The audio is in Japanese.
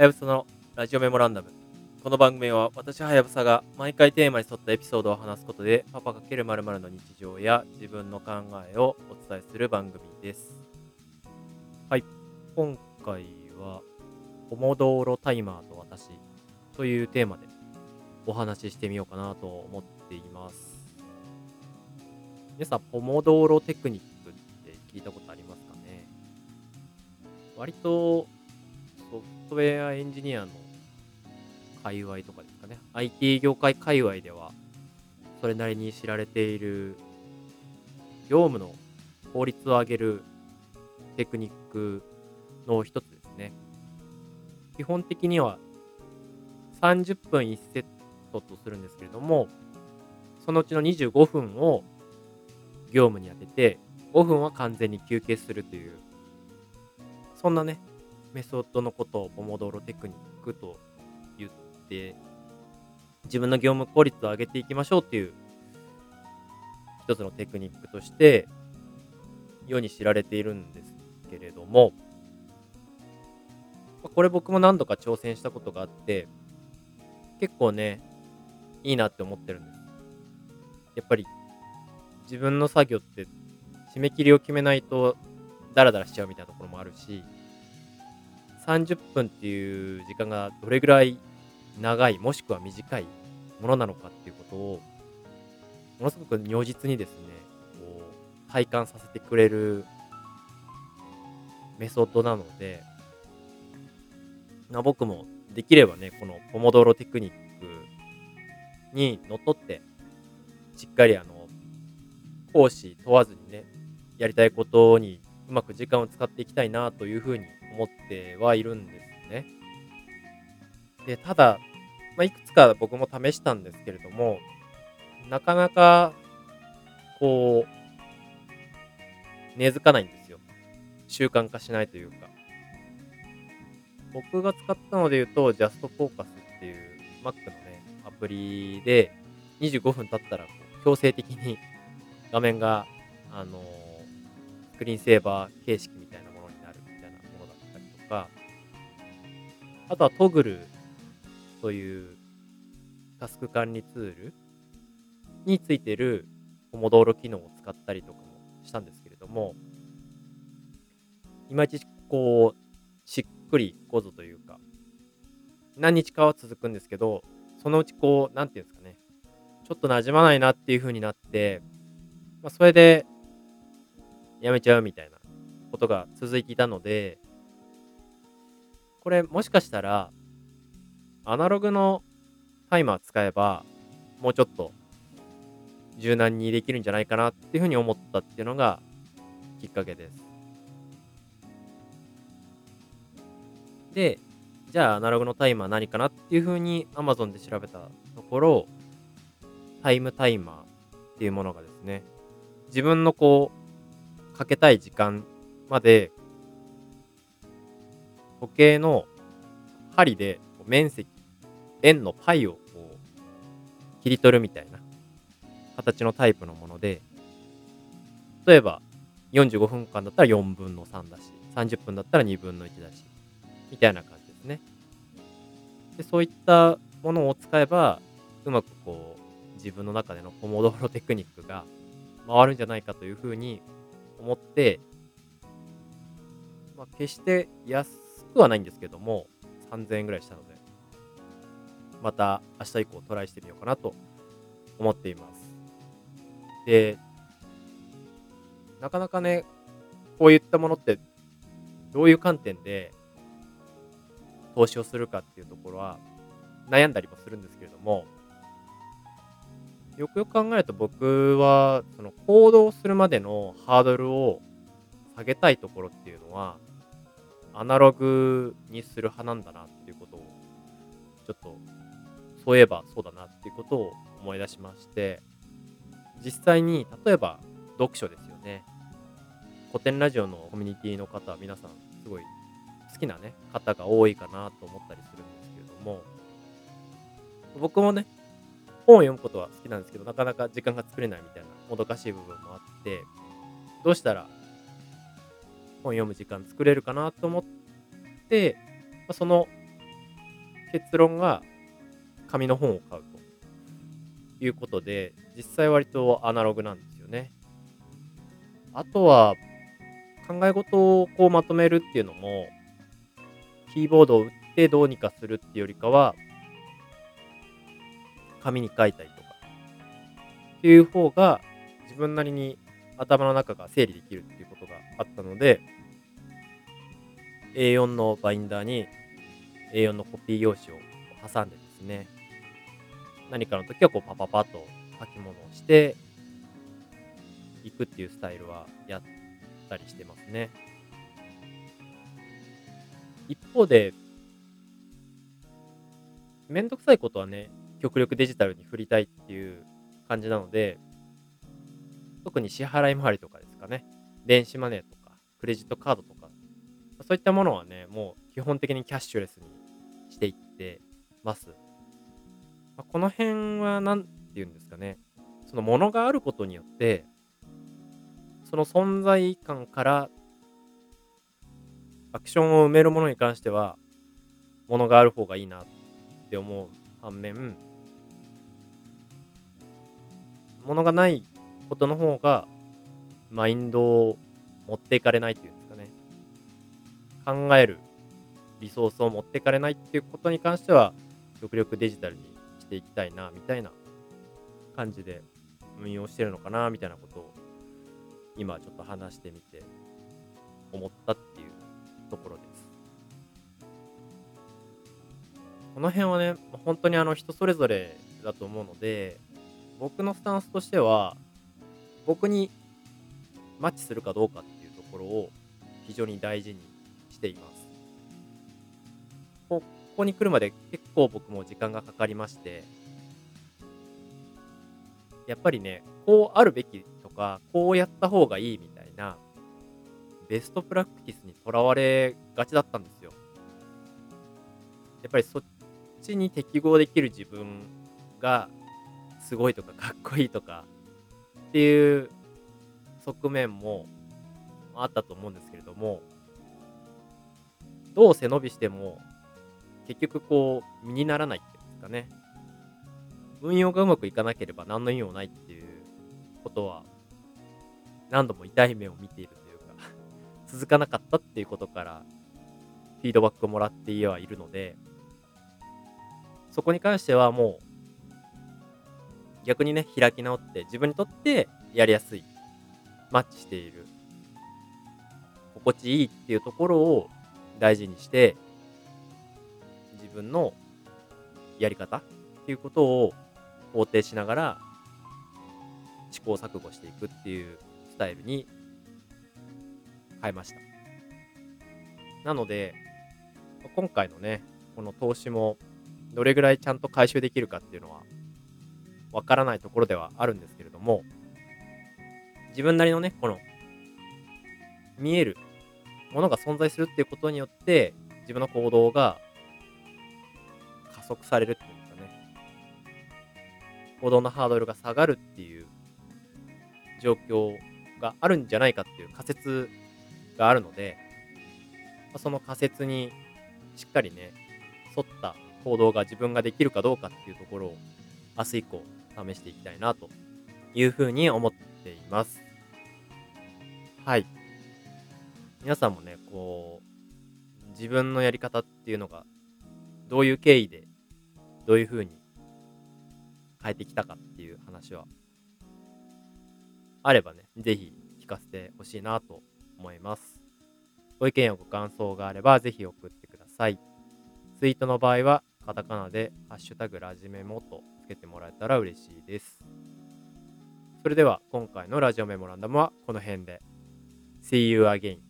はやぶさのラジオメモランダム。この番組は私はやぶさが毎回テーマに沿ったエピソードを話すことでパパ×〇〇の日常や自分の考えをお伝えする番組です。はい。今回はポモドーロタイマーと私というテーマでお話ししてみようかなと思っています。皆さん、ポモドーロテクニックって聞いたことありますかね？割とソフトウェアエンジニアの界隈とかですかね。IT 業界界隈では、それなりに知られている、業務の効率を上げるテクニックの一つですね。基本的には、30分1セットとするんですけれども、そのうちの25分を業務に当てて、5分は完全に休憩するという、そんなね、メソッドのことをポモドーロテクニックと言って、自分の業務効率を上げていきましょうっていう一つのテクニックとして世に知られているんですけれども、これ僕も何度か挑戦したことがあって、結構ね、いいなって思ってるんです。やっぱり自分の作業って締め切りを決めないとダラダラしちゃうみたいなところもあるし、30分っていう時間がどれぐらい長い、もしくは短いものなのかっていうことを、ものすごく如実にですね、こう、体感させてくれるメソッドなので、まあ僕もできればね、このポモドロテクニックにのっとって、しっかりあの、講師問わずにね、やりたいことにうまく時間を使っていきたいなというふうに思ってはいるんですね。で、ただ、まあ、いくつか僕も試したんですけれども、なかなか、こう、根付かないんですよ。習慣化しないというか。僕が使ったので言うと、JustFocus っていう Mac のね、アプリで、25分経ったらこう強制的に画面が、あのースクリーンセーバー形式みたいなあとはトグルというタスク管理ツールについてるポモドーロ機能を使ったりとかもしたんですけれども、いまいちこう、しっくりこぞというか、何日かは続くんですけど、そのうちこう、なんていうんですかね、ちょっと馴染まないなっていう風になって、まあ、それで、やめちゃうみたいなことが続いていたので、これもしかしたら、アナログのタイマー使えば、もうちょっと柔軟にできるんじゃないかなっていうふうに思ったっていうのがきっかけです。で、じゃあアナログのタイマー何かなっていうふうに Amazon で調べたところ、タイムタイマーっていうものがですね、自分のこう、かけたい時間まで、時計の針で面積、円のパイをこう切り取るみたいな形のタイプのもので、例えば45分間だったら4分の3だし、30分だったら2分の1だし、みたいな感じですね。で、そういったものを使えば、うまくこう、自分の中でのポモドーロテクニックが回るんじゃないかというふうに思って、まあ、決して安くはないんですけども、3000円ぐらいしたので、また明日以降トライしてみようかなと思っています。で、なかなかね、こういったものって、どういう観点で投資をするかっていうところは悩んだりもするんですけれども、よくよく考えると僕は、その行動するまでのハードルを下げたいところっていうのは、アナログにする派なんだなっていうことを、ちょっと、そういえばそうだなっていうことを思い出しまして、実際に、例えば読書ですよね。古典ラジオのコミュニティの方は皆さん、すごい好きなね、方が多いかなと思ったりするんですけれども、僕もね、本を読むことは好きなんですけど、なかなか時間が作れないみたいなもどかしい部分もあって、どうしたら本読む時間作れるかなと思って、まあその結論が紙の本を買うということで、実際割とアナログなんですよね。あとは、考え事をこうまとめるっていうのも、キーボードを打ってどうにかするっていうよりかは、紙に書いたりとか、っていう方が自分なりに頭の中が整理できるっていうことあったので、A4 のバインダーに A4 のコピー用紙を挟んでですね、何かの時はこうパパパッと書き物をしていくっていうスタイルはやったりしてますね。一方で、めんどくさいことはね、極力デジタルに振りたいっていう感じなので、特に支払い回りとかですかね、電子マネーとか、クレジットカードとか、そういったものはね、もう基本的にキャッシュレスにしていってます。まあ、この辺は何て言うんですかね、そのものがあることによって、その存在感からアクションを埋めるものに関しては、ものがある方がいいなって思う反面、ものがないことの方が、マインドを持っていかれないっていうんですかね。考えるリソースを持っていかれないっていうことに関しては、極力デジタルにしていきたいな、みたいな感じで運用してるのかな、みたいなことを、今ちょっと話してみて思ったっていうところです。この辺はね、本当にあの人それぞれだと思うので、僕のスタンスとしては、僕にマッチするかどうかっていうところを非常に大事にしています。ここに来るまで結構僕も時間がかかりまして、やっぱりね、こうあるべきとか、こうやった方がいいみたいな、ベストプラクティスにとらわれがちだったんですよ。やっぱりそっちに適合できる自分がすごいとかかっこいいとかっていう側面もあったと思うんですけれども、どう背伸びしても結局こう身にならないっていうんですかね。運用がうまくいかなければ何の意味もないっていうことは何度も痛い目を見ているというか 続かなかったっていうことからフィードバックをもらってはいるのでそこに関してはもう逆にね、開き直って自分にとってやりやすい、マッチしている、心地いいっていうところを大事にして、自分のやり方っていうことを肯定しながら試行錯誤していくっていうスタイルに変えました。なので、今回のね、この投資もどれぐらいちゃんと回収できるかっていうのはわからないところではあるんですけれども、自分なりのね、この、見えるものが存在するっていうことによって、自分の行動が加速されるっていうんですかね。行動のハードルが下がるっていう状況があるんじゃないかっていう仮説があるので、その仮説にしっかりね、沿った行動が自分ができるかどうかっていうところを明日以降試していきたいなというふうに思ってています。はい。皆さんもね、こう、自分のやり方っていうのが、どういう経緯で、どういうふうに変えてきたかっていう話は、あればね、ぜひ聞かせてほしいなと思います。ご意見やご感想があれば、ぜひ送ってください。ツイートの場合は、カタカナで、ハッシュタグラジメモとつけてもらえたら嬉しいです。それでは今回のラジオメモランダムはこの辺で。See you again.